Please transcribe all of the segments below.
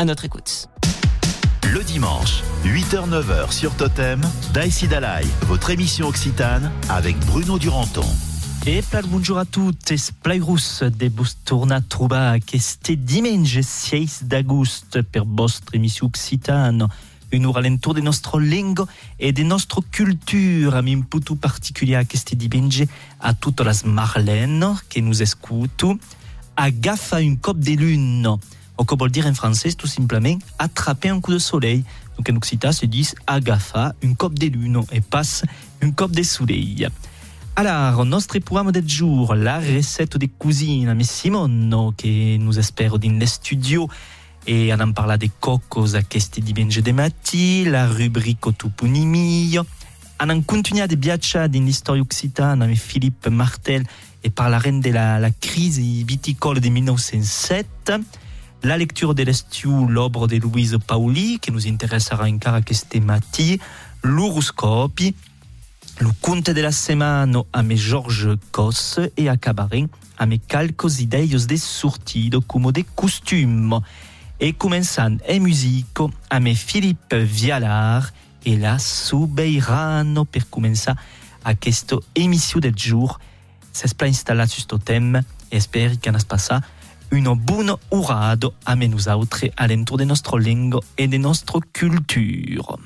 À notre écoute. Le dimanche, 8h-9h sur Totem, Daïsi Dalai, votre émission occitane avec Bruno Duranton. E plat bonjour a tutti, splairus de vos torna a trobar aquest diumenge 6 d'agost per vostra emissió occitana, un ora alentour de nostra lingua e de nostra cultura, amb un puto particulier aquest diumenge a totes les marlènes que nous escuto, agafa un cop de lune, o que vol dir en francès tout simplement attraper un coup de soleil. Donc en occitan se dit agafa un cop de lune et passe un cop de soleil. Alors, notre programme de jour, la recette de cuisine, mais Simone, que nous espère dans le studio, et on en parle des cocos à questi dimanche de mati, la rubrique Otupunimio. On en continue de viaggiare dans l'histoire occitane avec Philippe Martel et par la reine de la, la crise viticole de 1907. La lecture de l'estiu, l'œuvre de Louise Pauli, qui nous intéressera encore à questi mati, l'horoscope, le conte de la setmana amb Georges Cos e acabarem amb calcos ideios de sortido como de costum. E començant en musico amb Philippe Vialar e la Subeirano per començar aquesta emissió del jour. S'espera instal·lat sus totem e espero que ens passa una bona horada amb nosaltres a l'entour de nostra lingua e de nostra cultura.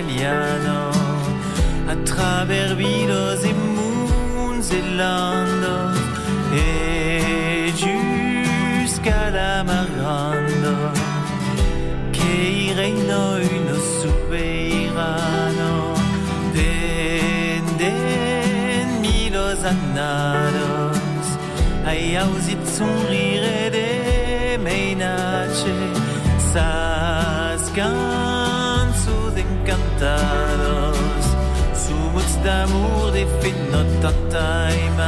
Italiano a travers vilos e moons e landos e jusqu'à la marando che reino uno soberano penden milos annados ai ausit sonrire de tentados. Su woods d'amour défait notre time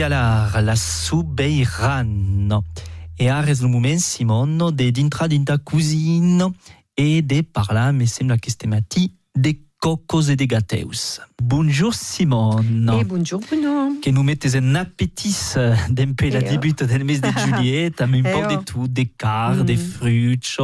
Vialar, la Soubeiran. E ara és el moment, Simon, de dintre dintre cuisine e de parlar, me sembla que este matí, de cocos de gateus. Bonjour, Simon. Et bonjour Bruno. que nous mettez un appétit d'un peu la Eh oh. début del mes de juillet, amb un Eh poc de oh. tout, de car, de Mm. fruits.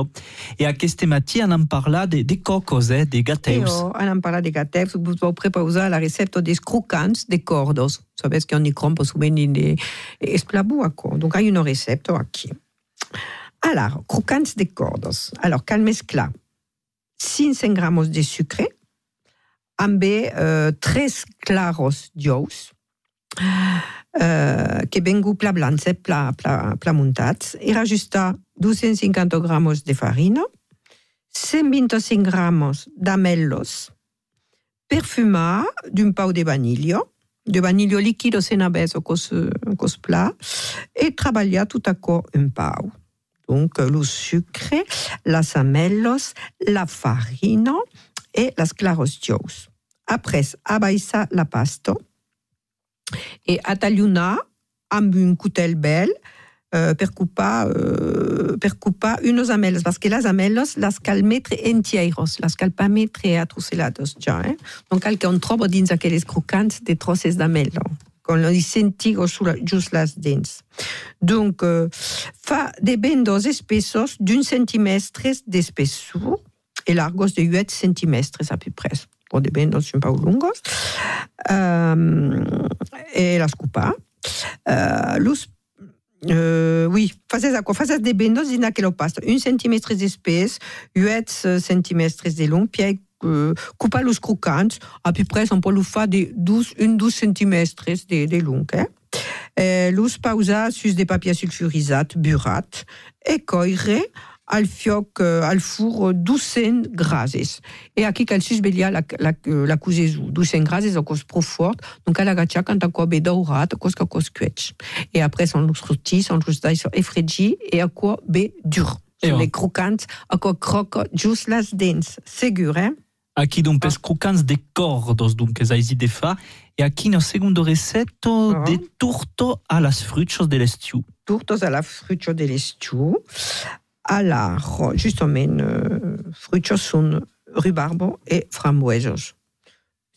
Et aquest matí, on en parla de, de cocos, eh, de Et gateus. oh, on en parla de gateus, vous vau prepausar la recepta des crocants de cordos. Sabes que on y crompa souvent in de esplabuaco. Donc, hay una recepta aquí. Alors, crocants de cordos. Alors, cal mesclar 500 gramos de sucre amb eh, tres claros d'ous, eh, que vengu pla blancs, eh, pla, pla, pla muntats, i rajustar 250 gramos de farina, 125 gramos d'amellos, perfumar d'un pau de vanillo, de vanillo líquido sen abeso cos, cos pla, et treballar tout acord un pau. Donc, le sucre, las amellos, la farina et las claros d'ous. Après, abaissa la pasto et atalluna amb un coutel bel euh, per coupa, euh, unos amelos, parce que les amelos las cal metre entieros, las cal pas metre atrocelados ja, eh? Donc, cal que on troba dins aquelles crocants de trosses d'amelo, con li sentigo just las dents. Donc, euh, fa de bendos espessos d'un centimestre d'espessor et largos de 8 centimestres à peu près. Des bendos un peu longos. Euh, et las coupa. Euh, los Uh, oui, fazes aqua, fazes de bendos din aquelo pasto. Un centimestre d'espès, 8 centimestres de long, puis uh, coupa los crocants, à peu près on peut le faire de 12, un 12 centimestres de, de long. Eh? Eh, los pausa sus de papier sulfurisat, burat, et coire al fioc, uh, al four 200 grases. Et aquí cal sus belia la, la, la cousezu. 200 grases a cos pro fort, donc al agacha quand a quoi be daurat, a cos ka cos quetch. Et après, son los rôti, son los dai so efregi, et a quoi be dur. Et ouais. les crocants, a quoi croque just las dents. Segur, hein? Aqui donc pes crocants de cordos, donc esaisi de fa, e aqui no segundo receto Ah. de turto a las fruchos de l'estiu? Turtos a la frucho de l'estiu. Alors, justement, euh, fruchos sont rubarbo et frambuesos.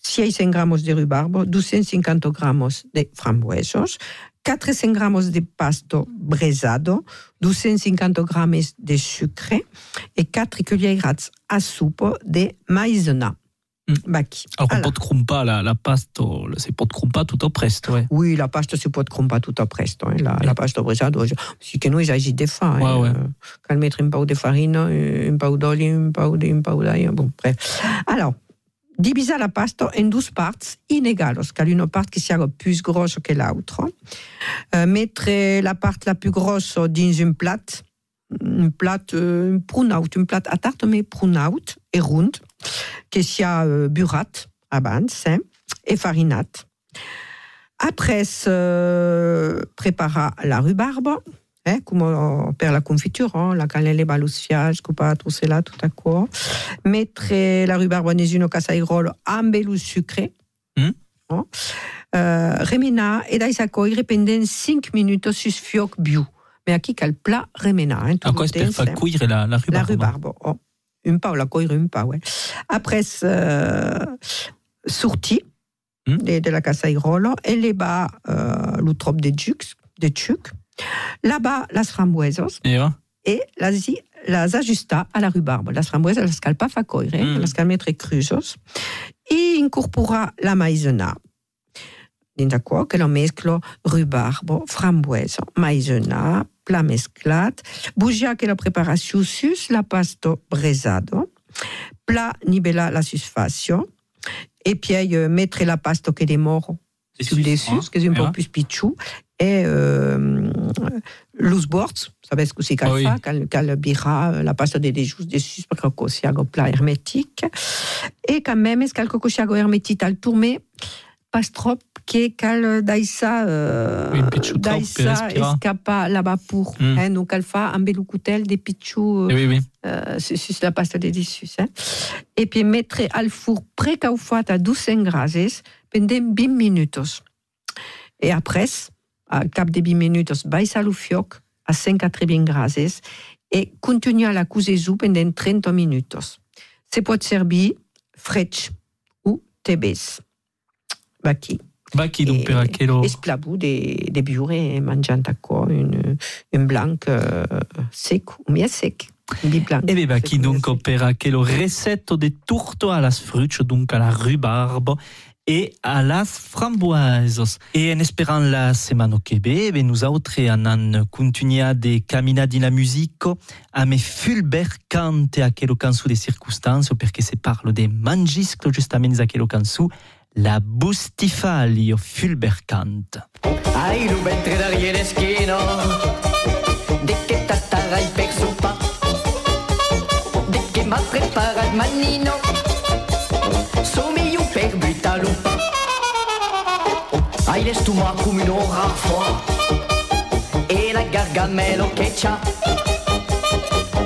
600 gramos de rubarbo, 250 gramos de frambuesos, 400 gramos de pasto bresado, 250 gramos de sucre et 4 cuillères à soupe de maïzena. Mm. Baki. Alors, on Alors. pot crumpa la, la pasto, c'est pot crumpa tout au presto, ouais. Oui, la pasta si pot crompar tot a presto. Eh? La, la pasta bresada, si que no és hagi de fa. Eh? Ouais, ouais. Cal mettre un pau de farina, un pau d'oli, un pau de, un pau d'ail. Bon, bref. Alors, divisa la pasta en dues parts inegalos, cal una part que siaga plus grossa que l'altra. Euh, mettre la part la plus grosse dins un plat, un plat euh, un prunaut, un plat a tarte, mais prunaut et rond, que sia euh, burat abans, eh? et farinat. Après, euh, prépara la rhubarbe, eh, come euh, per la confiture, hein, la cannelle balusfiage, coupa là tout à coup. Mettre la rhubarbe dans une casserole le sucre. Mm. Hein. Euh, remena e dai coire pendant 5 minutes sus fioc biu. Mais aquí cal plat remena. Hein, A quoi tout per le fa temps, cuire la, la la rhubarbe? rhubarbe. Oh. La coire un pas, ouais. Après, euh, sorti Hmm. de, de la casserole, et là-bas, euh, le trop de jux, de tchuc. Là-bas, las frambuesos, Et ouais. et las, las ajusta à la rhubarbe. Las frambuesas, las cal pas fa coire, Hmm. las cal mettre crusos. Et incorpora la maïzena. Quoi? Que la mesclo rhubarbe, frambuesa, maïzena, plat mesclat, bougia que la préparation sus la pasto bresado, plat nibella la susfacio, et puis euh, mettre la pasto que des morts sur les suffisant, sus, que c'est un peu ouais. plus pichou, et euh, los bords, savez ce que c'est qu'elle oui. fait, qu'elle, qu'elle bira euh, la pasta de des de sus, parce que c'est un plat hermétique, et quand même, est-ce qu'elle cocochiago hermétique, elle tourne, pas trop, que trop, puis daïsa respira. escapa là-bas pour, Mm. hein, donc elle fait un bel coutel des pichou, Eh oui, oui. euh, sur la pasta de dessus. Hein. Et puis mettre al four precaufat à 200 grases pendant 20 minutes. Et après, à cap de 20 minutes, baissa le fioc à 180 grases et continue à la cuisine pendant 30 minutes. C'est peut servir fraîche ou tebes. Baki. Et- per aquello. Et splabou de, de biure et mangiant à quoi une, une blanc euh, sec ou bien sec. Di blanc. E beh, Baki Sec ou donc bien sec. per aquello receto de turto a las fruchos, donc a la rhubarbe et à las framboises. Et en espérant la semaine au Québec, ben nous autres en continuer de caminar dans la musique a me fulber cante a quello cansu de circonstances perché se parlo de mangisclo justamente a quello cansu la bustifali o fulber cante. Ai, lo ventre darriere schino De che tattarai per sopa De che m'ha preparato manino Somiglio per butalupa Hai l'estomac come un orafo E la gargamelo che c'ha.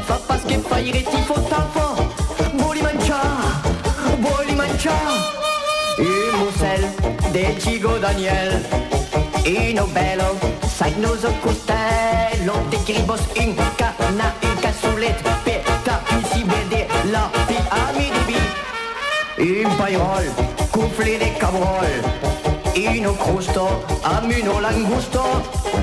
Fa pas che fai retifo tafo Vuoi mangiare, vuoi mangiare Il musel de Chigo Daniel. Ino bello, sai noso costello De gribos in cana, in cassulet Peta, in si vede la pi amidibi In pairol, couffle de cabrol Ino crusto, amuno langusto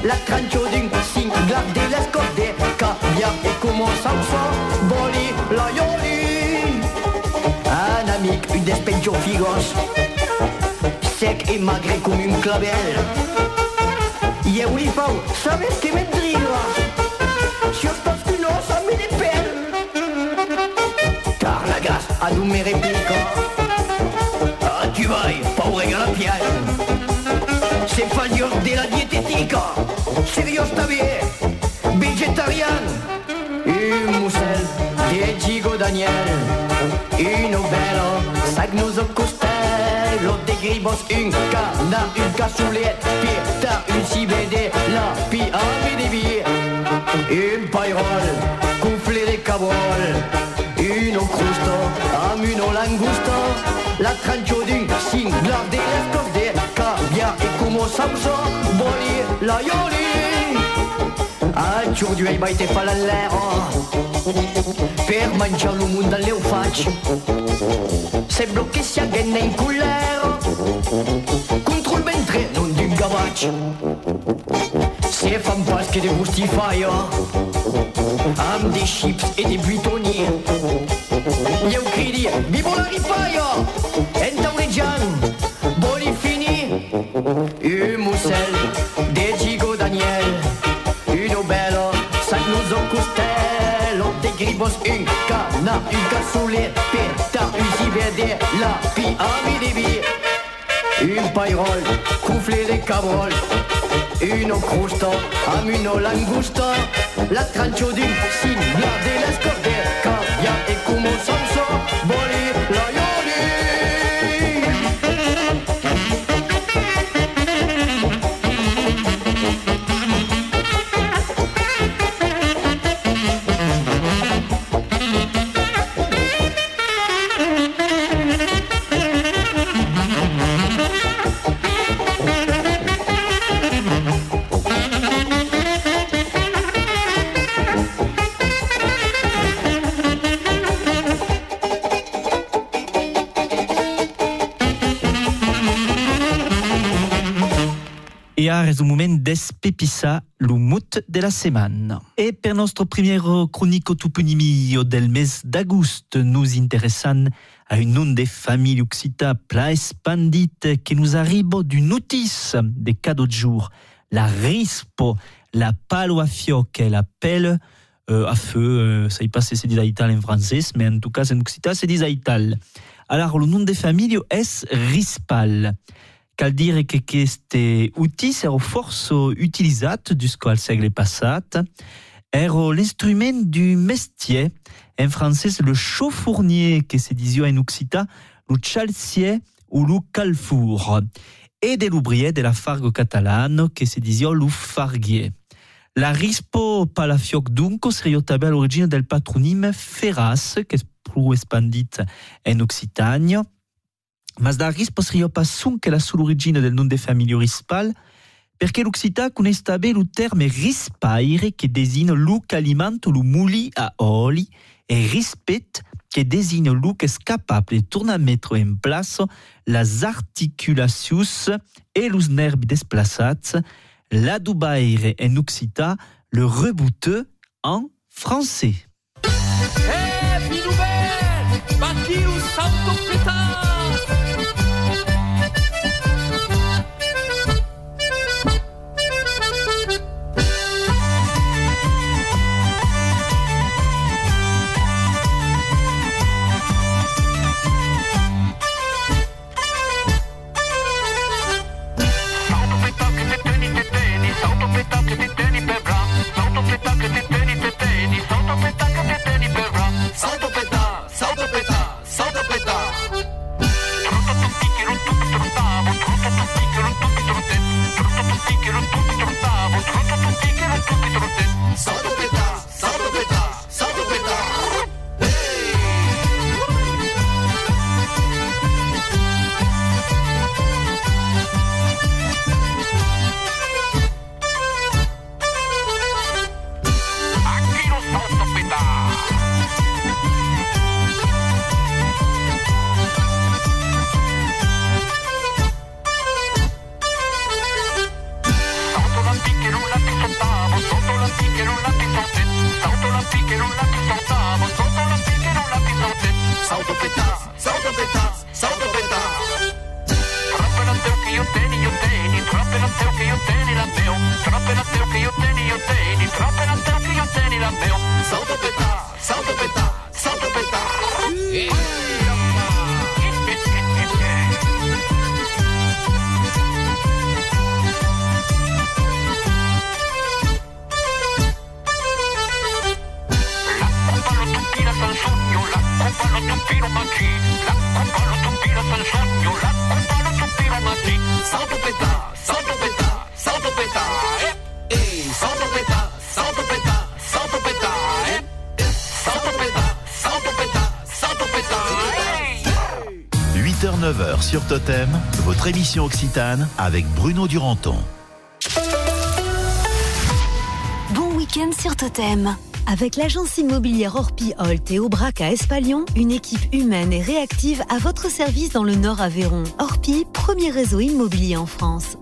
La trancio d'un singlar de l'escorde Caviar e como salsa Boli, la ioli Un amic, un despeggio figos. Sec et magré comme une clavel E eu lhe falo, sabes que me driva Se eu estou espinosa me la gas a nous me réplique Ah tu vas, pauvre galapiel C'est pas de la diététique Sérieux está bien Végétarien Un musel de Gigo Daniel Uno bello sagnoso costello De gribos un cana, un cassoulet Pieta, un cibede, la piramide vie Un pairol, couffle de cabrol Uno crusto, amuno langusto La trancio d'un singlar de l'escorde Caviar e como salsa Boli, la ioli Un jour du vai te fa l'all'era Per mangiare lo mondo alle faccio Sembra che sia ghenna in culero Contro il ventre non d'un gavaccio Se fan pasche de gustifaio Am des chips e de buitoni Eu credi, vivo la ripaio Entauregian, boli fini costello De gribos un cana, un cassoulet Peta, un cibede, la piramide vie Un pairol, couffle de cabrol Uno crusto, amuno langusto La trancio d'un singla de l'escorde Cavia e como salsa Boli, Ara és un moment d'espepissar l'humut de la setmana. Et per del mes d'agost, nous interessant a un nom de famille occita pla expandit que nous arriba d'une notice de cadeau de jour. La rispo, la palo a fioc, la pelle euh, à feu, euh, ça y passe c'est dit à ital en français, mais en tout cas en occita c'est dit à ital. Alors le nom de famille est rispal. Cal dire que queste outil era força utilisat jusqu'au al segle passat. Era l'instrument du mestier, en français le chauffournier que se disait en occita, le chalcier ou le calfour, et de l'ouvrier de la fargo catalane que se disait le farguier. La rispo palafioc dunco seria també a l'origine del patronim Ferras, que és plus expandit en Occitània, mas da rispo seria pas sunque la sull'origine del nom de famiglia rispal, perché l'Occità coneix també el terme rispaire que designa lu que alimenta lu muli a oli e rispet que designa lu que és capable de tornar a mettre en place las articulacions e los nervis desplaçats, l'adubaire en occità, le rebouteux en français. Eh, Salto petacca che te liberrà. Salto petacca. Votre émission Occitane avec Bruno Duranton. Bon week-end sur Totem. Avec l'agence immobilière Orpi Holt et Aubrac à Espalion, une équipe humaine et réactive à votre service dans le Nord Aveyron. Orpi, premier réseau immobilier en France.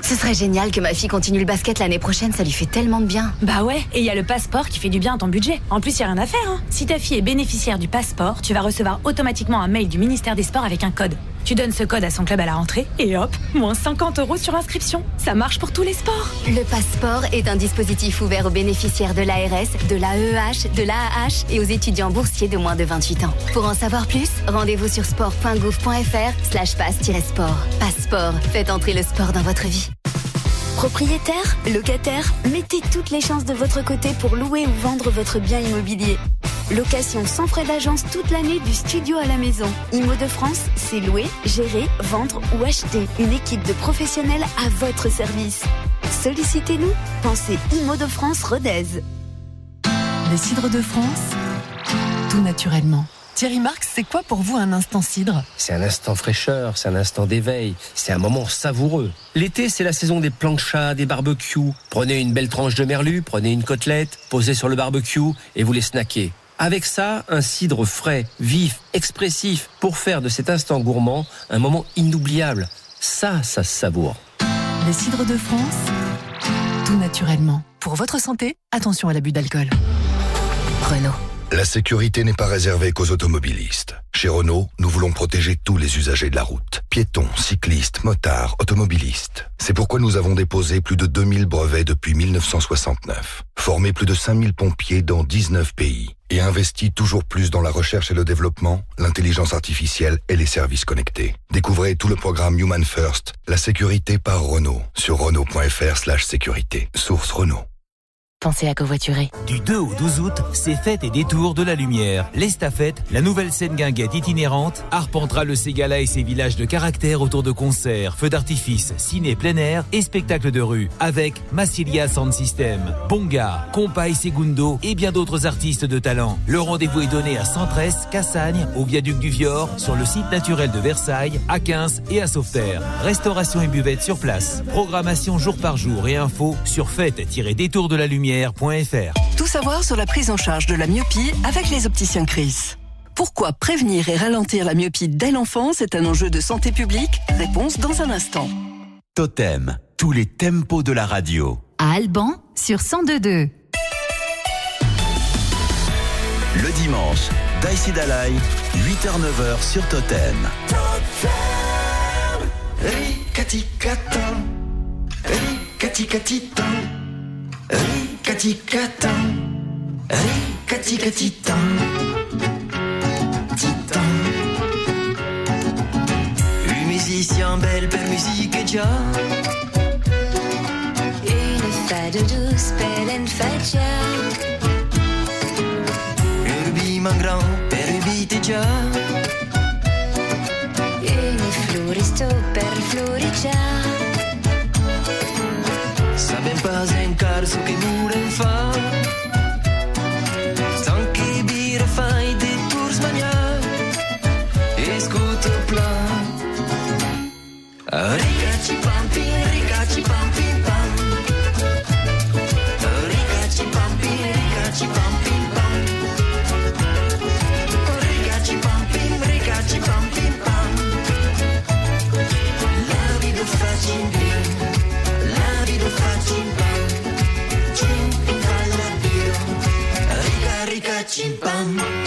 Ce serait génial que ma fille continue le basket l'année prochaine, ça lui fait tellement de bien. Bah ouais, et il y a le passeport qui fait du bien à ton budget. En plus, il y a rien à faire. Hein. Si ta fille est bénéficiaire du passeport, tu vas recevoir automatiquement un mail du ministère des Sports avec un code. Tu donnes ce code à son club à la rentrée et hop, moins 50 euros sur inscription. Ça marche pour tous les sports. Le passeport est un dispositif ouvert aux bénéficiaires de l'ARS, de l'AEH, de l'AAH et aux étudiants boursiers de moins de 28 ans. Pour en savoir plus, rendez-vous sur sport.gouv.fr slash passe-sport. Passeport, faites entrer le sport dans votre vie. Propriétaire, locataire, mettez toutes les chances de votre côté pour louer ou vendre votre bien immobilier. Location sans frais d'agence toute l'année du studio à la maison. Imo de France, c'est louer, gérer, vendre ou acheter. Une équipe de professionnels à votre service. Sollicitez-nous. Pensez Imo de France Rodez. Les cidres de France, tout naturellement. Thierry Marx, c'est quoi pour vous un instant cidre? C'est un instant fraîcheur, c'est un instant d'éveil, c'est un moment savoureux. L'été, c'est la saison des planchas, des barbecues. Prenez une belle tranche de merlu, prenez une côtelette, posez sur le barbecue et vous les snackez. Avec ça, un cidre frais, vif, expressif, pour faire de cet instant gourmand un moment inoubliable. Ça, ça se savoure. Les cidres de France, tout naturellement. Pour votre santé, attention à l'abus d'alcool. Renault. La sécurité n'est pas réservée qu'aux automobilistes. Chez Renault, nous voulons protéger tous les usagers de la route. Piétons, cyclistes, motards, automobilistes. C'est pourquoi nous avons déposé plus de 2000 brevets depuis 1969, formé plus de 5000 pompiers dans 19 pays et investi toujours plus dans la recherche et le développement, l'intelligence artificielle et les services connectés. Découvrez tout le programme Human First, la sécurité par Renault, sur renault.fr sécurité. Source Renault. Du 2 au 12 août, c'est Fête et Détour de la Lumière. L'Estafette, la nouvelle scène guinguette itinérante, arpentera le Ségala et ses villages de caractère autour de concerts, feux d'artifice, ciné plein air et spectacles de rue. Avec Massilia Sound System, Bonga, Compa et Segundo et bien d'autres artistes de talent. Le rendez-vous est donné à Centresse, Cassagne, au Viaduc du Vior, sur le site naturel de Versailles, à 15 et à Sauveterre. Restauration et buvette sur place. Programmation jour par jour et info sur fête-détour de la lumière tout savoir sur la prise en charge de la myopie avec les opticiens Chris. Pourquoi prévenir et ralentir la myopie dès l'enfance est un enjeu de santé publique Réponse dans un instant. Totem, tous les tempos de la radio. À Alban, sur 1022. Le dimanche, Dalai, 8h-9h sur Totem. Ricati-catitan, ricati-catan, ricati-catitan, titan. Un musicien belle per musique già. Une fade douce, belle en faccia. Urbi man grand per ubite già. Une floristo per florigia. Sabem pas 翅膀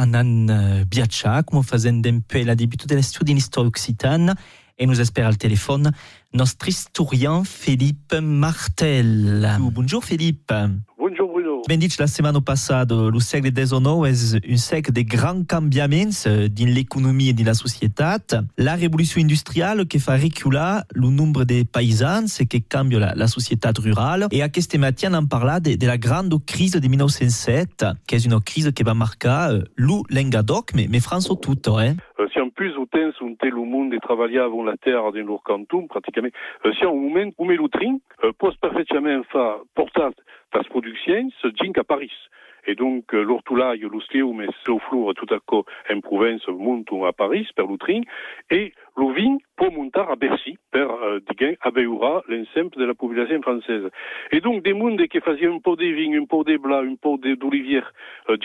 anan uh, viatjar, com fazem dempe la debut de l'estudi d'histoire occitane, e nous espère al téléphone notre historien Philippe Martel. Bonjour Philippe. Dit la setmana passada, le segle XIX és un segle de grands canviaments eh, dins l'economia i dins la societat. La revolució industrial que fa recular el nombre de paisans e que canvia la, la societat rural. E aquest matí en parlat de, de la grande crise de 1907, que és una crise que va marcar eh, lo Lengadoc, mais, mais France tout, eh? Euh, si en plus o temps un té lo monde de trabalhavam la terra din lor canton, praticament, euh, si un moment o melutrin, euh, pos perfectament fa portat gink a Paris. Et donc, euh, l'ortolai, l'ostieu, mais au flou, tout à coup, en Provence, montent à Paris, per l'utrin, et le vin peut monter à Bercy, per, euh, l'ensemble de la population française. Et donc, des mondes qui faisaient un peu de vin, un peu de blanc, un de- d'olivière, euh,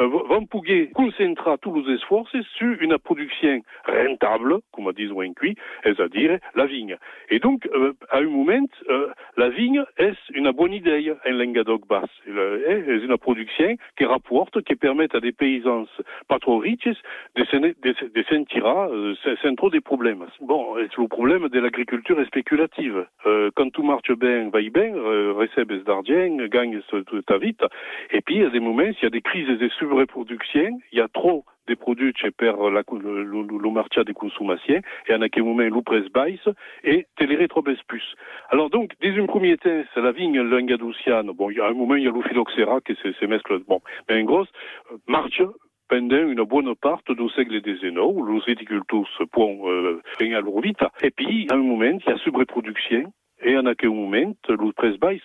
euh, vont pouvoir concentrer tous les efforts sur une production rentable, comme disent en cuit, c'est-à-dire la vigne. Et donc, euh, à un moment, euh, la vigne est une bonne idée en Languedoc basse? C'est une production qui rapporte, qui permet à des paysans pas trop riches de se, de, se- de sentir sans- trop de problèmes. Bon, c'est le problème de l'agriculture spéculative. Euh, quand tout marche bien, va bien, euh, recebes d'argent, gagne ta vite. Et puis, il y a des moments, il y a des crises de surreproduction, il y a trop de produits per la, le, le, le marché des consommations, et en aquel moment, le presse baisse, et téléré trop baisse plus. Alors donc, dès un premier temps, c'est la vigne langadouciane, bon, il y a un moment, il y a le phylloxéra qui se mescle, bon, mais en gros, euh, marche pendant une bonne part du siècle des où les viticulteurs point euh, à leur vite. Et puis, à un moment, il y a surreproduction, et en aquel moment, le presse baisse.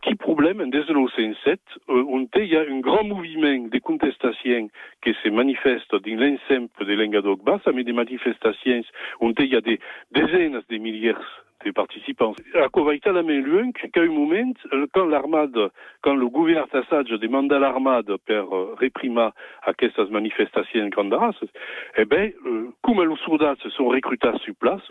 Qui problème, en 1907, euh, on il y a un grand mouvement de contestation qui se manifeste dans l'ensemble de l'Engadoc Basse, mais des manifestations où il y a des dizaines de milliers de participants. À Kovaïta, la main qu'à un moment, quand l'armade, quand le gouvernement Assad demande à l'armade pour euh, réprimer à ces manifestations grandes eh ben, euh, comme les soldats sont recrutés sur place,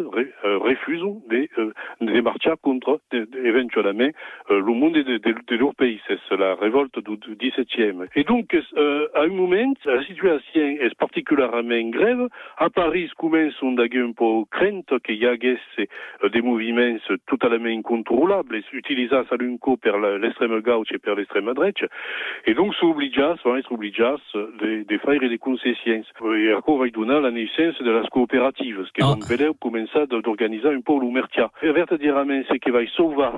refusent de, de marcher contre, éventuellement, le monde de, de, de leur pays. C'est la révolte du, 17e. Et donc, euh, à un moment, la situation est particulièrement grève. À Paris, commence a un peu crainte qu'il y ait euh, des mouvements totalement incontrôlables, utilisés à l'unco per la- l'extrême gauche et per l'extrême droite. Et donc, sont obligés, être obligés de, de faire des concessions. Et à quoi va donner la naissance de la coopérative, ce qui Ah. va beleu commencer d'organiser un peu l'oumertia. Et vertadirament, c'est qui va y sauver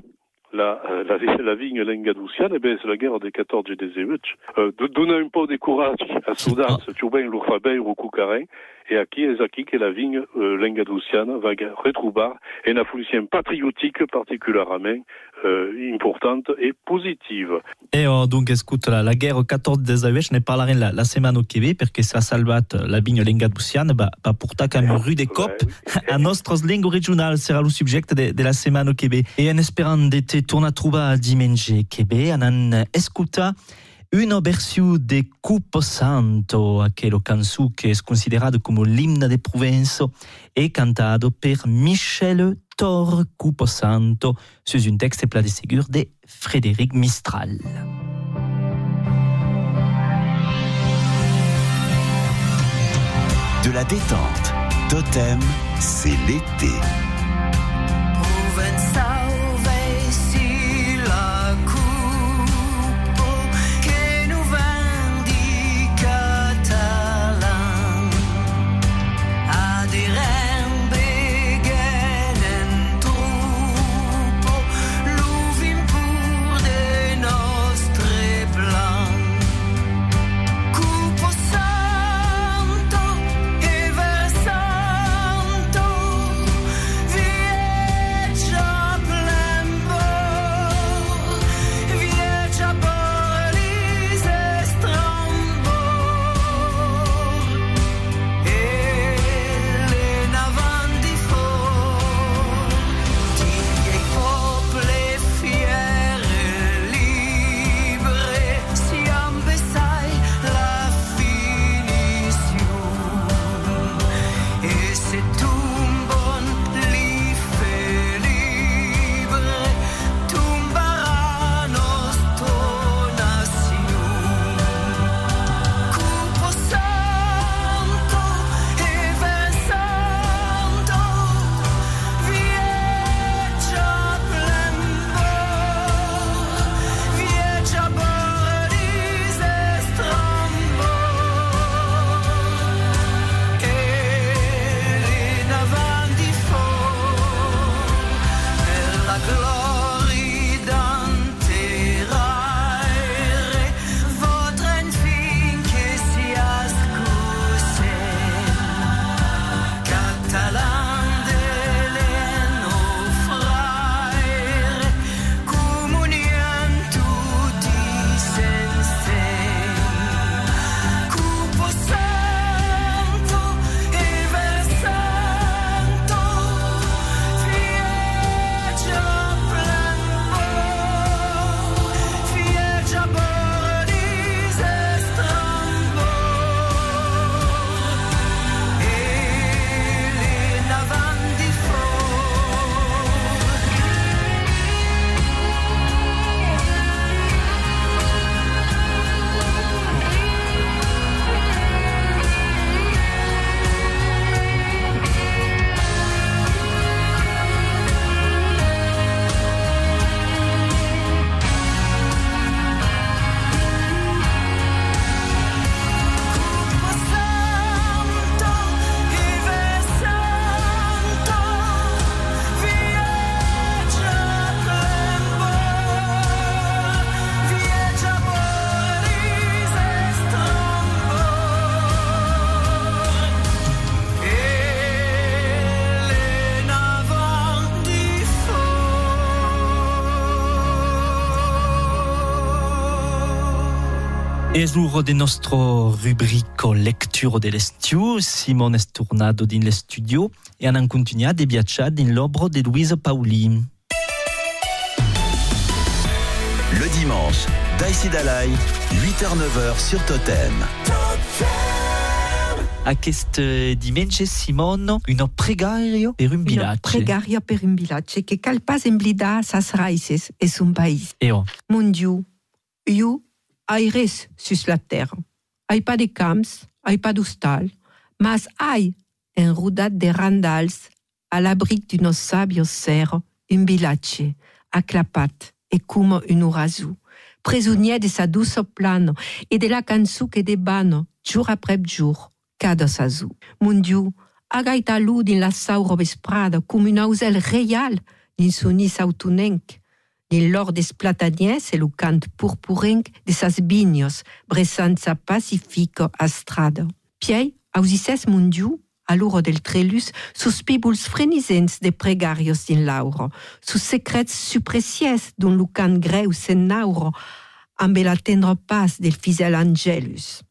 la, euh, la, la vigne langadouciane, eh ben, c'est la guerre des 14 et des 18. Euh, de donner un peu de courage à soldats, tu vois, leur faber au coucarin, et à qui est qui que la vigne euh, langadouciane va retrouver une fonction patriotique particulièrement euh, importante et positive. E oh, donc écoute, la, la guerre 14-19 ne parlerem la, la setmana que ve perquè s'ha salvat la vigna lengaduciana va, va portar com un rue de cop a nostres lengua regional serà el subjecte de, de la setmana que ve e en esperant de te tornar a trobar diumenge que ve anan escoltar una versió de Cupo Santo, aquella cançó que és considerada com l'himne de Provença e cantado per Michel Thor Cupo Santo sur un texte plat de ségur de Frédéric Mistral. De la détente. Totem, c'est l'été. Es l'uro de nostro rubrico lecture de l'estiu. Simone è tornato in studio e hanno continuato a viaggiare in l'obro di Luisa Pauli. Le dimanche, Daïsi Dalai, 8h-9h sur Totem. A quest dimanche, Simone, una pregario per un Una villaggio. pregaria per un villaggio che cal pas emblida sas raices e son país. E oh, Mon Dieu, you ai res sus la terre. Ai pas de camps, ai pas d'hostal, mas ai en rodat de randals à l'abric d'un sabios serre, un villaggio, acclapat e come un orazou, prisonnier de sa douce plano e de la cançó que debano, jour après jour, cada sazou. Mon Dieu, agaita la sauro vesprada com un ausel reial din sonis autunenc, din l'or des plataniers e lo cant purpurenc de sas vignos, bressant sa pacifico astrada. Piei, ausises mon Dieu, a l'uro del trelus, sus pibuls frenisents de pregarios din lauro, sus secrets suppressies d'un lucan greu sen nauro, la tendre pas del fisel angelus.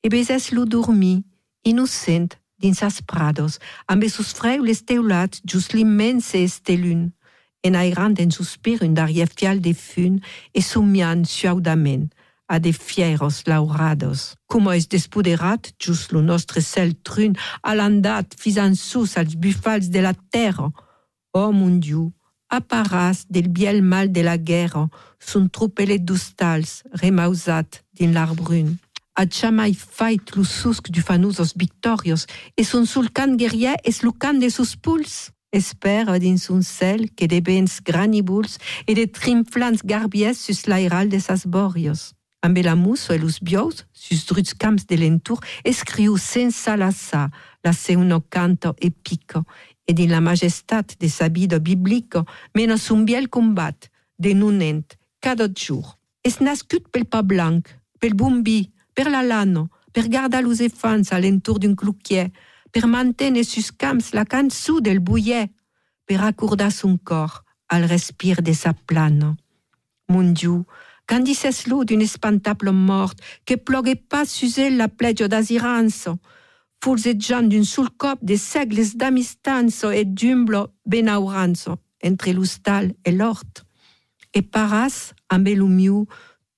E beses lo dormi, innocent, dins sas prados, amb sus freules teulats just l'immense estelun, en airant en suspir un darrière fial de fun e somiant suaudament a de fieros laurados. Como es despoderat just lo nostre cel trun, alandat fisan sus als bufals de la terra. Oh mon Dieu, apparas del biel mal de la guerra, son tropelet d'ostals remausat din l'arbrun. A jamais fait lo susc du fanusos victorios, e son sulcan guerrier es lo can de sus puls? Espera dins un cel que de bens granibuls e de trimflans garbies sus l'airal de sas borios. Amb la muso e los bios, sus druts camps de l'entour, escriu senza lassa la seuno canto epico, e din la majestat de sabido biblico, menos un biel combat, denunent, cada jour. Es nascut pel pa blanc, pel bombi, per la lano, per garda los efants a l'entour d'un clouquier, per mantene sus camps la cançó del buier, per accordar son cor al respir de sa plano. Mon Dieu, quand dices-lo d'une espantable mort, que plogue pas sus el la plegio d'asiranzo, fulzeggiant d'un sul cop de segles d'amistanzo e d'umblo benauranzo entre l'ustal e l'ort. E paras, amb el miu,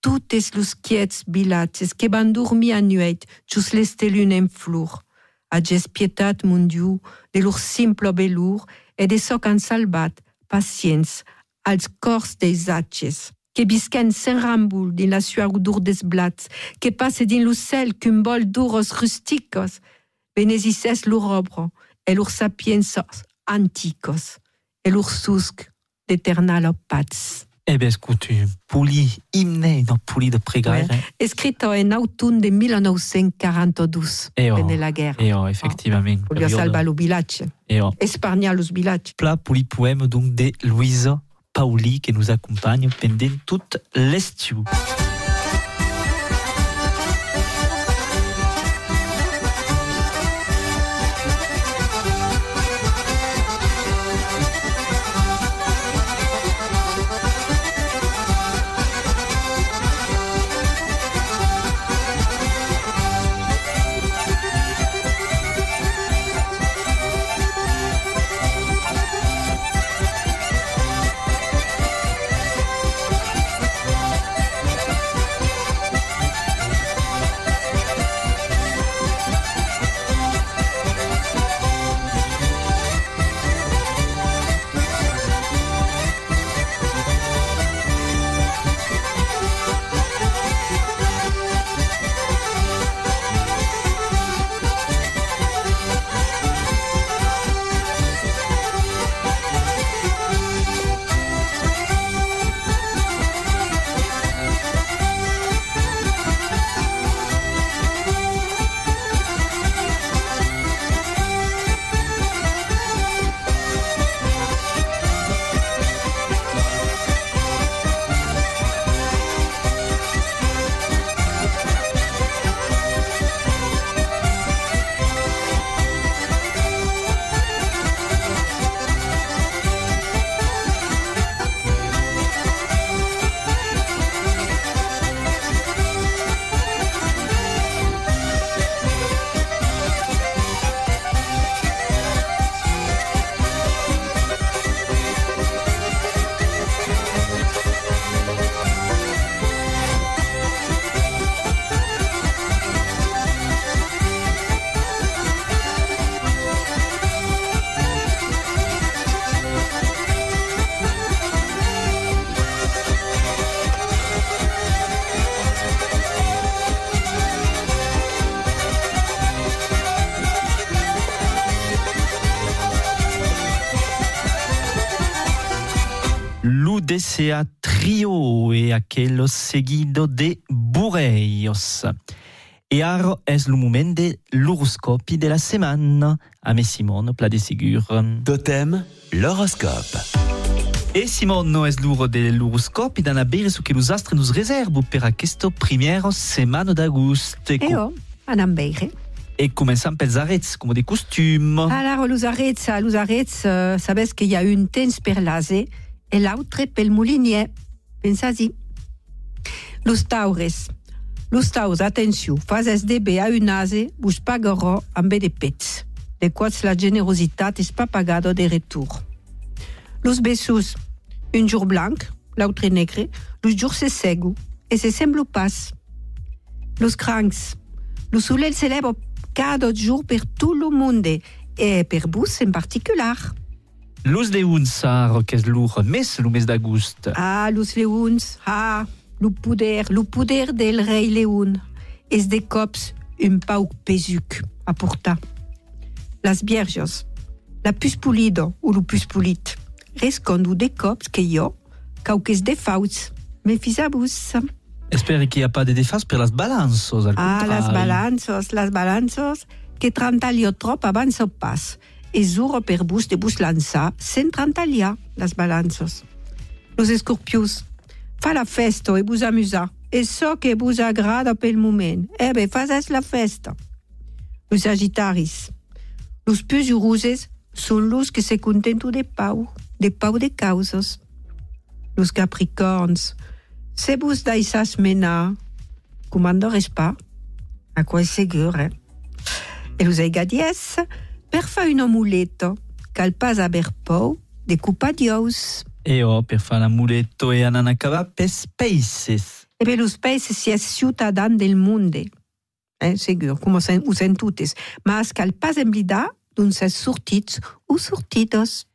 totes los quiets bilatges que van dormir a nuet just l'estelun en flor. Ages pietat, mon Dieu, de lor simple belur e de so qu'han salvat, pacients, als cors des atges, que bisquen sen rambul din la suaudur des blats, que passe din lo cel qu'un bol d'uros rusticos, benesises lor obro, e lor sapiensos anticos, e lor susc d'eternal pats. Eh ben, écoute, puli himne, no puli de pregaire. Escrito en autunn de 1942, E oh, pene la guerra. e oh, effectivament. Volia salvar lo vilatge, E oh. espargnar los vilatges. Plat puli poème donc de Louisa Pauli qui nous accompagne pendant toute l'estiu. Desea trio e aquello seguido de bureios. E ara es le moment de l'horoscopi de la setmana. A me Simone, pla de sigur. Totem, l'horoscope. E Simone es l'uro de l'horoscopi d'ana bere su che los astres nos reservo per aquesto primero setmana d'agosto. E oh, anam beire. E començam pels arrets, come de costum. Alors, los arrets, los arrets, uh, sabes que hi ha un temps per e l'altre pel molinier. Pensa-hi. Los taures. Los taures, atenció, fazes de bé a un ase, vos pagarò amb de pets, de quals la generositat és pas pagada de retour. Los bessos, un jour blanc, l'altre negre, los jours se segu, e se semblo pas. Los crancs. Lo soleil celebra cada jour per tout le monde, e per vos en particular. Los de un sar, que es l'ur mes lo mes d'agost. Ah, los leons, ah, lo poder, lo poder del rei león. Es de cops un pau pesuc a portar. Las vierges, la pus pulido o lo pus pulit. Rescondo de cops que jo, cauques de fauts. Me fisabus. Espero qu'il n'y a pas de défense per las balanços. al Ah, las balanzos, las balanzos, que trantalio trop abans o pas. E zuro per bus de bus lançar, sen trantalia, las balanzos. Los escorpius, fa la festa e bus amusa. E so que bus agrada pel moment. E be, fazes la festa. Los sagitaris, los pus uruses son los que se contento de pau, de pau de causos. Los capricorns, se bus daisas mena, comandores pas, a quoi segur, eh? E los aigadies, per fa un amuleto, cal pas haber pou, de cupa dios. E oh, per fare l'amuletto e anan acaba pes países. E be los países si es ciutadan del monde, eh, segur, como sen, us entutes, mas cal pas emblida d'un ses sortits ou sortidos.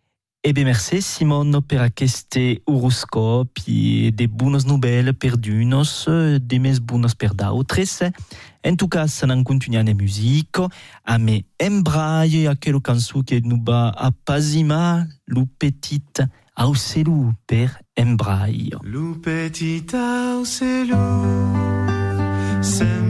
E be merci Simone per aqueste horoscopi de buonas nouvelles per d'unos, de mes buonas per d'autres. En tout cas, n'en continuant de musique, a me embraille aquella cançó que nous va apasima lo petit aucelù per embraille. Lu petit aucelù sembra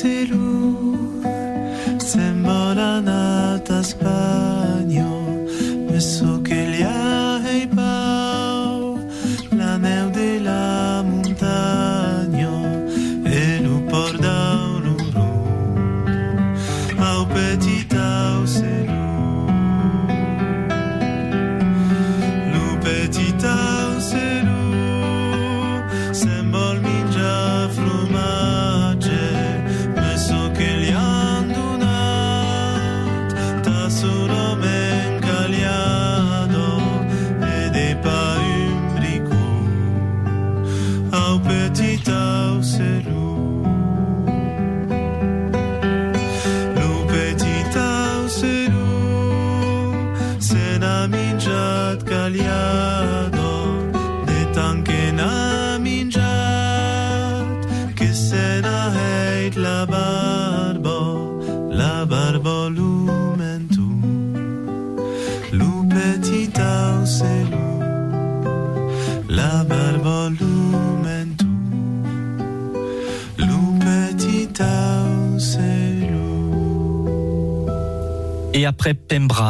c'est l'eau.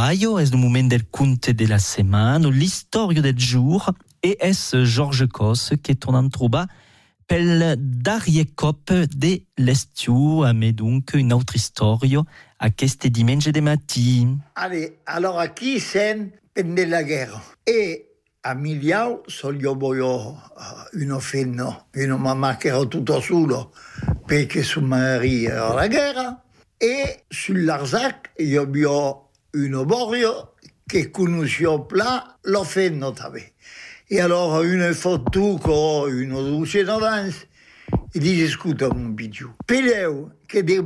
Pembraio, es le moment del conte de la setmana, l'historia del jour, e es Georges Cos che torna a trobar pel Darie Cop de l'estiu, mais donc une autre historia aquest dimanche de matí. Allez, alors aquí sen pendent la guerra. E a Miliau solo voglio uh, uno fenno, una mamma che era tutto solo perché suo marito era alla guerra. E sull'Arzac io avevo un oborio que conoció pla lo fait notabé. E alors a une foto co un douce novans e di escuta un bijou. Peleu que de,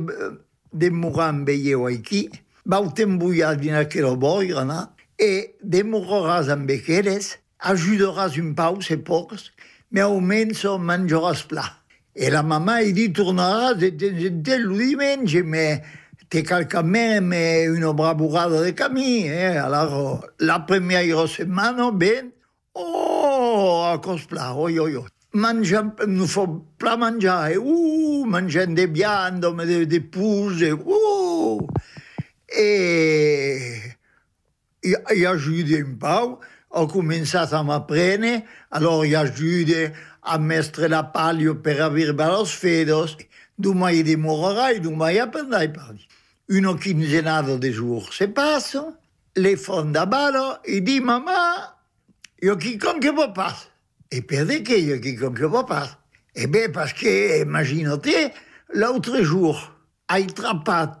de mourant veieu aquí, va t'embuar din aquel oboi gana e demorras amb bequeres, ajudaràs un pau e pocs, me aumento menjoràs pla. E la mama i di tornaràs de, de, de, de lui menge, mais... cal quand même una bravorada de camí. Eh? Alors, la première setmana, ben, oh, a cos pla, oi, oi, oi. Mangiam, nu fa pla mangiare, uh, mangiando de biando, de, de puse, uh, e i, i ajude un pau, ho començat a m'apprendre, allora i ajude a mestre la palio per avere los fedos, domai demorerai, domai apprendrai parli. Una quinzenada de jours se passano, le fonda ballo e di mamma, io chi con che può pas? E perché io chi con che può pas? E beh, parce que, imagine-te, l'autre jour, hai trappat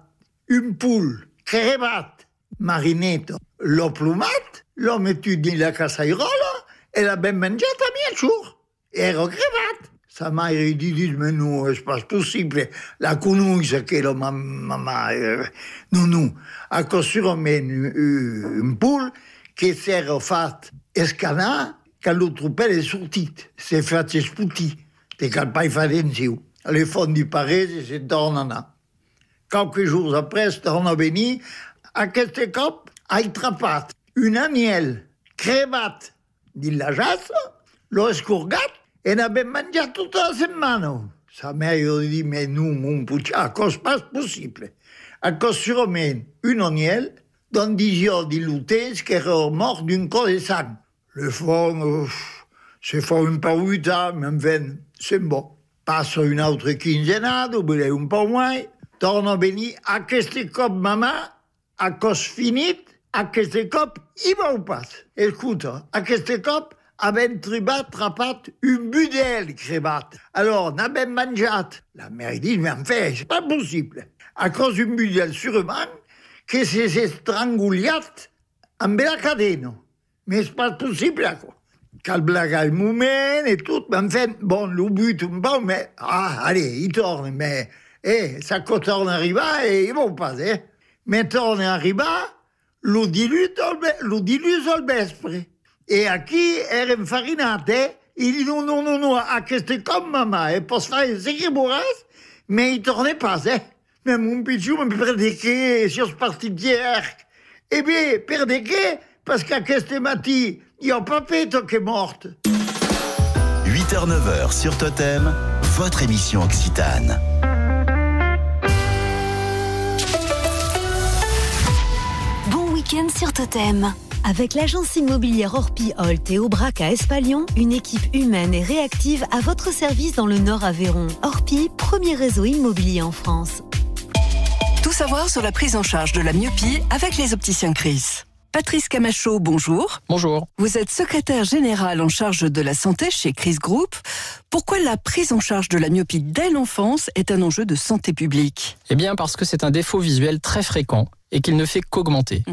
un poule crevat marinetto, l'ho plumat, l'ho mettuto nella casairola e l'abbiamo mangiata a mia jour. Ero crevat. Sa mare di dit, mais non, c'est pas possible. La conosce che la mamma... Eh, non, non. A costruire un, un poule che si era fatto escanar che l'altro pelle è sortit. Si è fatto sputi. Te cal pas fare in giù. Le fondi paresi si tornano. Quelques jours après, es torna a venir. Aquest cop hai trapat un aniel crevat din la jassa, l'ho e n'abbiamo mangiato tutta la settimana. Sa mère dit, mais nous, mon poucha, à cause pas possible. À cause sûrement un aniel dans dix jours de luttes qui est mort d'une cause sang. Le fond, c'est fort un peu huit mais enfin, c'est bon. Passe une autre oublie un peu moins, torna a venir aquest cop mamà, a cos finit, aquest cop i vau pas. Escuta, aquest cop havent tribat trapat un budel crevat. Alors, n'avem menjat. La mère dit, mais en fait, c'est pas possible. À cause d'un budel sûrement que s'est estranguliat amb la cadena. Mais c'est pas possible, quoi. Cal blagar un moment et tout, mais enfin, bon, le but peu, mais, ah, allez, il tourne, mais, eh, ça arriva e ils vont pas, eh. Mais torne arriva, diluse al vespre. E a chi era infarinate, il dit non, non, non, non, a queste com mamma, e posso fare se che vorràs, mais il torne pas, eh. Mais mon pitchou, me che, si os parti d'hier. Eh bien, che, parce qu'à queste mati, il y a papeto che è morte. 8h-9h sur Totem, votre émission Occitane. Bon week-end sur Totem. Avec l'agence immobilière Orpi Holt et Aubrac à Espalion, une équipe humaine et réactive à votre service dans le Nord Aveyron. Orpi, premier réseau immobilier en France. Tout savoir sur la prise en charge de la myopie avec les opticiens Chris. Patrice Camacho, bonjour. Bonjour. Vous êtes secrétaire général en charge de la santé chez Chris Group. Pourquoi la prise en charge de la myopie dès l'enfance est un enjeu de santé publique? Eh bien parce que c'est un défaut visuel très fréquent et qu'il ne fait qu'augmenter.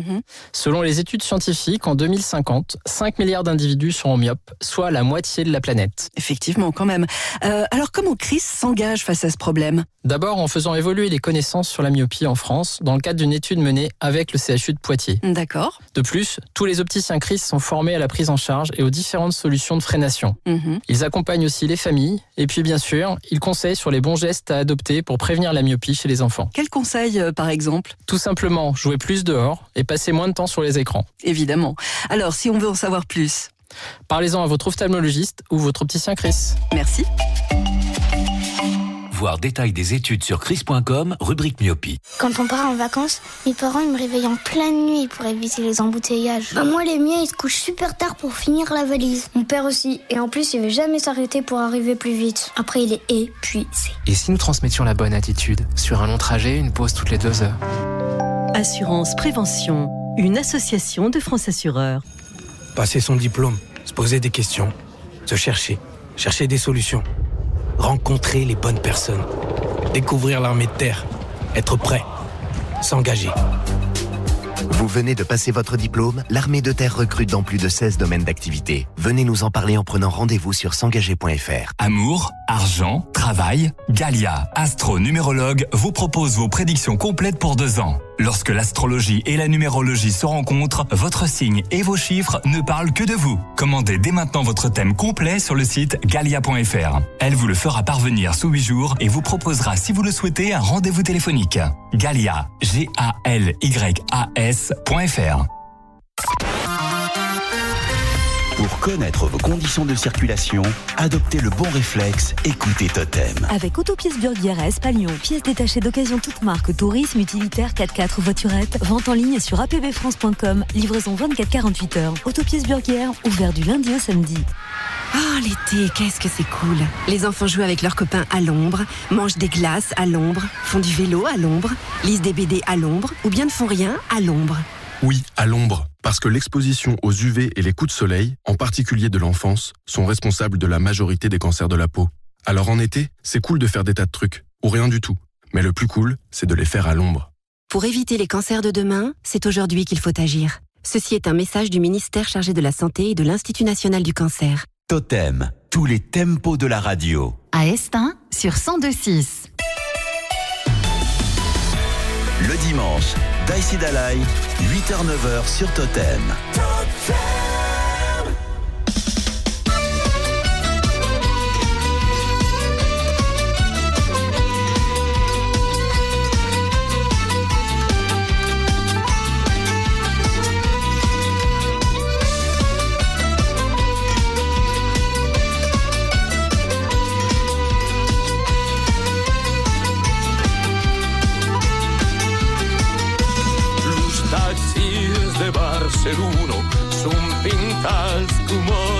Selon les études scientifiques, en 2050, 5 milliards d'individus seront myopes, soit la moitié de la planète. Effectivement, quand même. Euh, alors comment Chris s'engage face à ce problème? D'abord en faisant évoluer les connaissances sur la myopie en France dans le cadre d'une étude menée avec le CHU de Poitiers. D'accord. De plus, tous les opticiens Chris sont formés à la prise en charge et aux différentes solutions de freination. Mhm. Ils accompagnent aussi les familles et puis bien sûr, ils conseillent sur les bons gestes à adopter pour prévenir la myopie chez les enfants. Quel conseil, euh, par exemple? Tout simplement, jouer plus dehors et passer moins de temps sur les écrans. Évidemment. Alors, si on veut en savoir plus? Parlez-en à votre ophtalmologiste ou votre opticien Chris. Merci. Voir détail des études sur chris.com, rubrique myopie. Quand on part en vacances, mes parents ils me réveillent en pleine nuit pour éviter les embouteillages. Bah moi les miens ils se couchent super tard pour finir la valise. Mon père aussi. Et en plus il veut jamais s'arrêter pour arriver plus vite. Après il est épuisé. Et si nous transmettions la bonne attitude Sur un long trajet, une pause toutes les deux heures? Assurance Prévention, une association de France Assureurs. Passer son diplôme, se poser des questions, se chercher, chercher des solutions, rencontrer les bonnes personnes, découvrir l'armée de terre, être prêt, s'engager. Vous venez de passer votre diplôme, l'armée de terre recrute dans plus de 16 domaines d'activité. Venez nous en parler en prenant rendez-vous sur s'engager.fr. Amour, argent, travail, Galia, astro-numérologue, vous propose vos prédictions complètes pour deux ans. Lorsque l'astrologie et la numérologie se rencontrent, votre signe et vos chiffres ne parlent que de vous. Commandez dès maintenant votre thème complet sur le site galia.fr. Elle vous le fera parvenir sous 8 jours et vous proposera, si vous le souhaitez, un rendez-vous téléphonique. Galia, G-A-L-Y-A-S.fr. Connaître vos conditions de circulation, adoptez le bon réflexe, écoutez Totem. Avec Autopièces Burguière à Espalion, pièces détachées d'occasion toute marque, tourisme, utilitaire, 4x4, voiturette, vente en ligne sur apbfrance.com, livraison 24-48 heures. Autopièces Burguière, ouvert du lundi au samedi. Oh, l'été, qu'est-ce que c'est cool. Les enfants jouent avec leurs copains à l'ombre, mangent des glaces à l'ombre, font du vélo à l'ombre, lisent des BD à l'ombre, ou bien ne font rien à l'ombre. Oui, à l'ombre, parce que l'exposition aux UV et les coups de soleil, en particulier de l'enfance, sont responsables de la majorité des cancers de la peau. Alors en été, c'est cool de faire des tas de trucs, ou rien du tout. Mais le plus cool, c'est de les faire à l'ombre. Pour éviter les cancers de demain, c'est aujourd'hui qu'il faut agir. Ceci est un message du ministère chargé de la Santé et de l'Institut national du cancer. Totem, tous les tempos de la radio. À Estin, sur 1026. Le dimanche, Daïsi Dalai, 8h-9h sur Totem. De Barcelona son pintats como de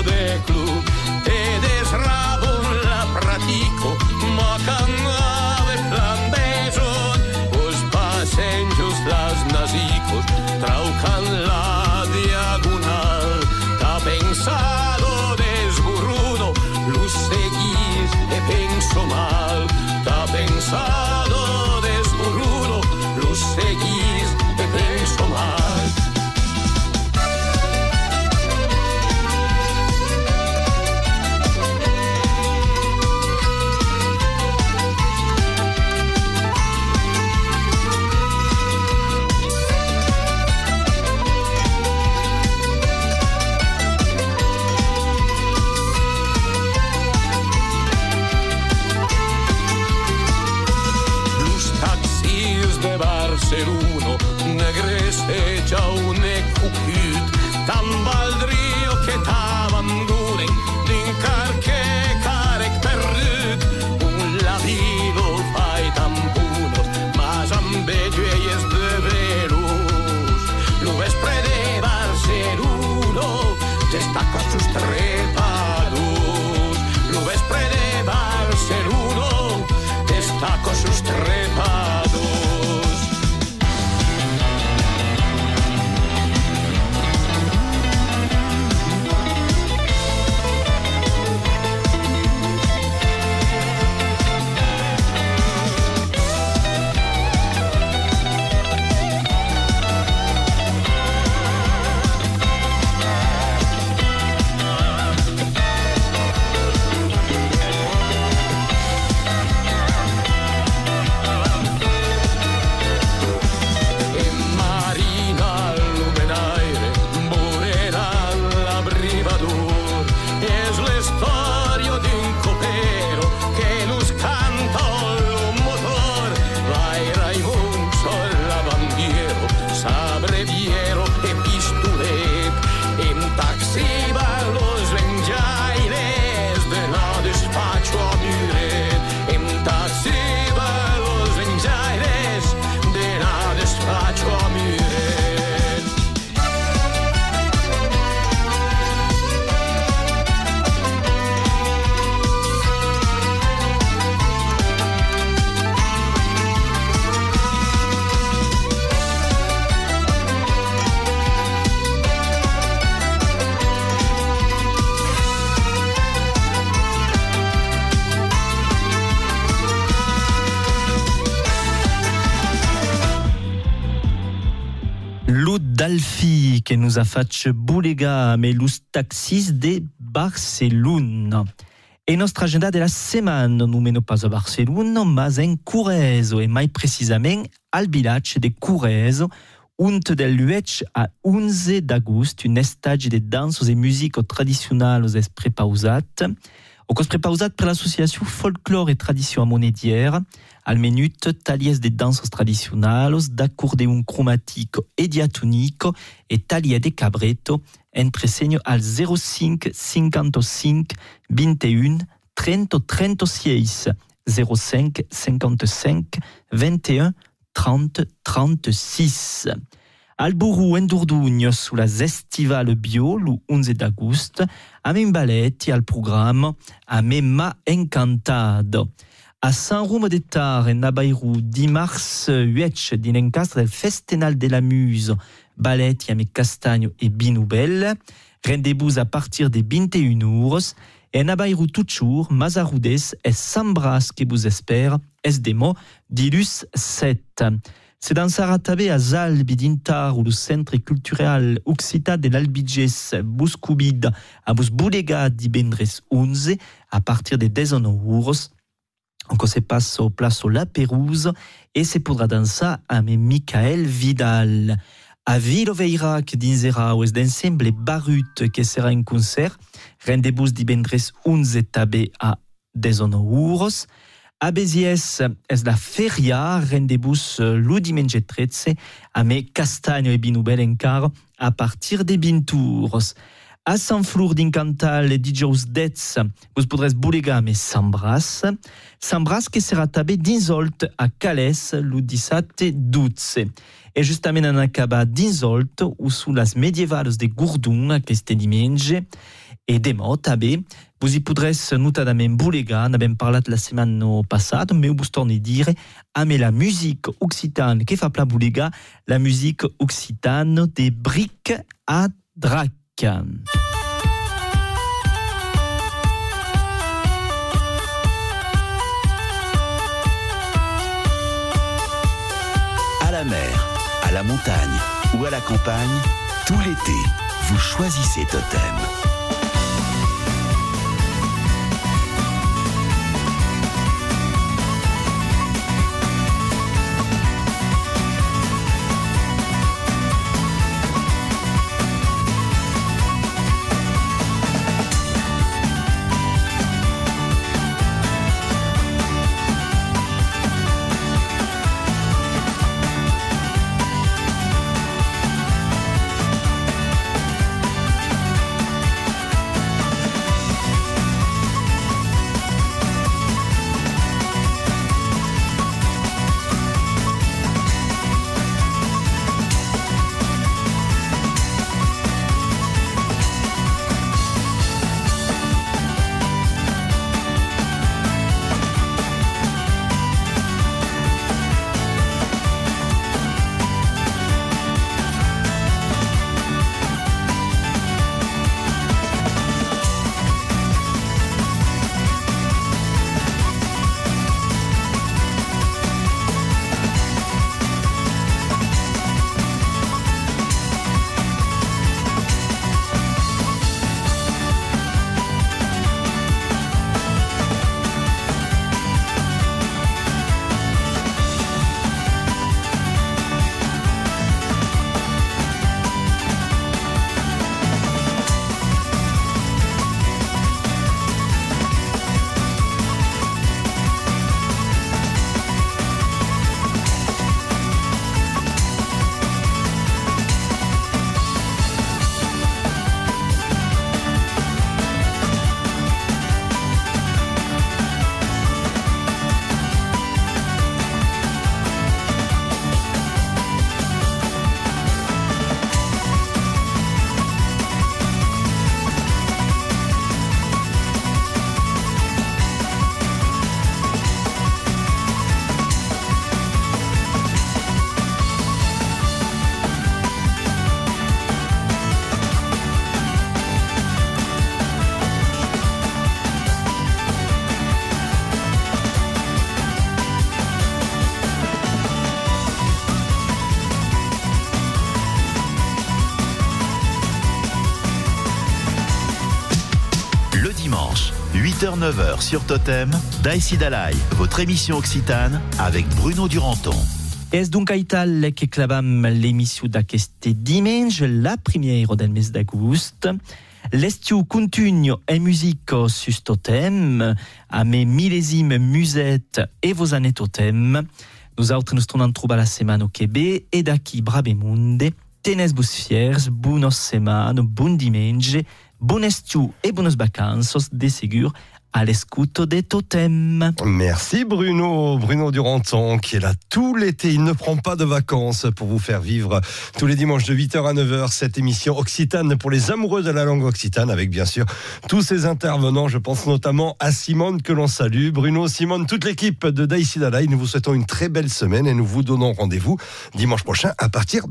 fait Boulega los taxis de Barcelone. Et notre agenda de la semaine nous mène pas a Barcelone, mais en Curezo, et mai précisément al village de Curezo, unt del 8 a 11 d'agost, un estage de danses et musiques traditionnelles es prepausat. O cos prepausat per l'associació Folklore et Tradition Monedière, al menut talies de danses tradicionals, d'accordeon chromatique et diatonique et talia de cabreto, entre segno al 05 55 21 30 36 05 55 21 30 36. Al Bourou en Dourdugno sous la Zestival Bio, le 11 d'agost, a un ballet al programme a ma encantado. A San Rome de Tar en Nabairou, dimarts 8 din encastre del Festenal de la Muse, ballet a me castagno et binoubel, rendez-vous à partir des 21 hours, et en Nabairou toujours, Mazaroudes et Sambras que vous espère, es demo, dilus 7. Saratabé à Zalbi d'Intar ou le centre culturel Occita de l'Albiges Buscubid à Busboulega di Bendres 11 à partir des 10 hours. On se passe au place La Pérouse et c'est pour danser à Michael Vidal. A Vilo Veirac d'inzera ou d'ensemble Barut que sera un concert. Rendez-vous di Bendres 11 tabé à 10 hours. A Béziès es la feria, rendez-vous le dimanche 13 a me castagno e binoubel encar à partir des bintours. A Sant Flour d'Incantal, dijous dets, vous podrez boulega me Sambras. Sambras que sera tabé d'insolt a le 17 12. Et justament en acaba d'insolt ou sous las medievales de Gourdon aquest dimanche. Et demò també vous y podrez notadament boulega, n'avem parlat la setmana passada, mais vous tornez dire ame la musique occitane que fa pla boulega, la musique occitane des briques à drac. À la mer, à la montagne ou à la campagne, tout l'été, vous choisissez Totem. 8h-9h sur Totem, Daïsi Dalai, votre émission occitane avec Bruno Duranton. Es donc aital que clavam l'émission d'aqueste dimanche, la première del mes d'agost. L'estiu continue en musique sur Totem, a mes millésime musette et vos années Totem. Nous autres nous tornons trouver la semaine au Québec et d'aquí brabemunde. Tenez vos fiers, buenos semaines, bon dimanche, bon estiu et bonnes vacances, de ségur, à l'escoute des totems. Merci Bruno, Bruno Duranton qui est là tout l'été. Il ne prend pas de vacances pour vous faire vivre tous les dimanches de 8h à 9h cette émission Occitane pour les amoureux de la langue occitane avec bien sûr tous ces intervenants. Je pense notamment à Simone que l'on salue. Bruno, Simone, toute l'équipe de Daïsi Dalai. Nous vous souhaitons une très belle semaine et nous vous donnons rendez-vous dimanche prochain à partir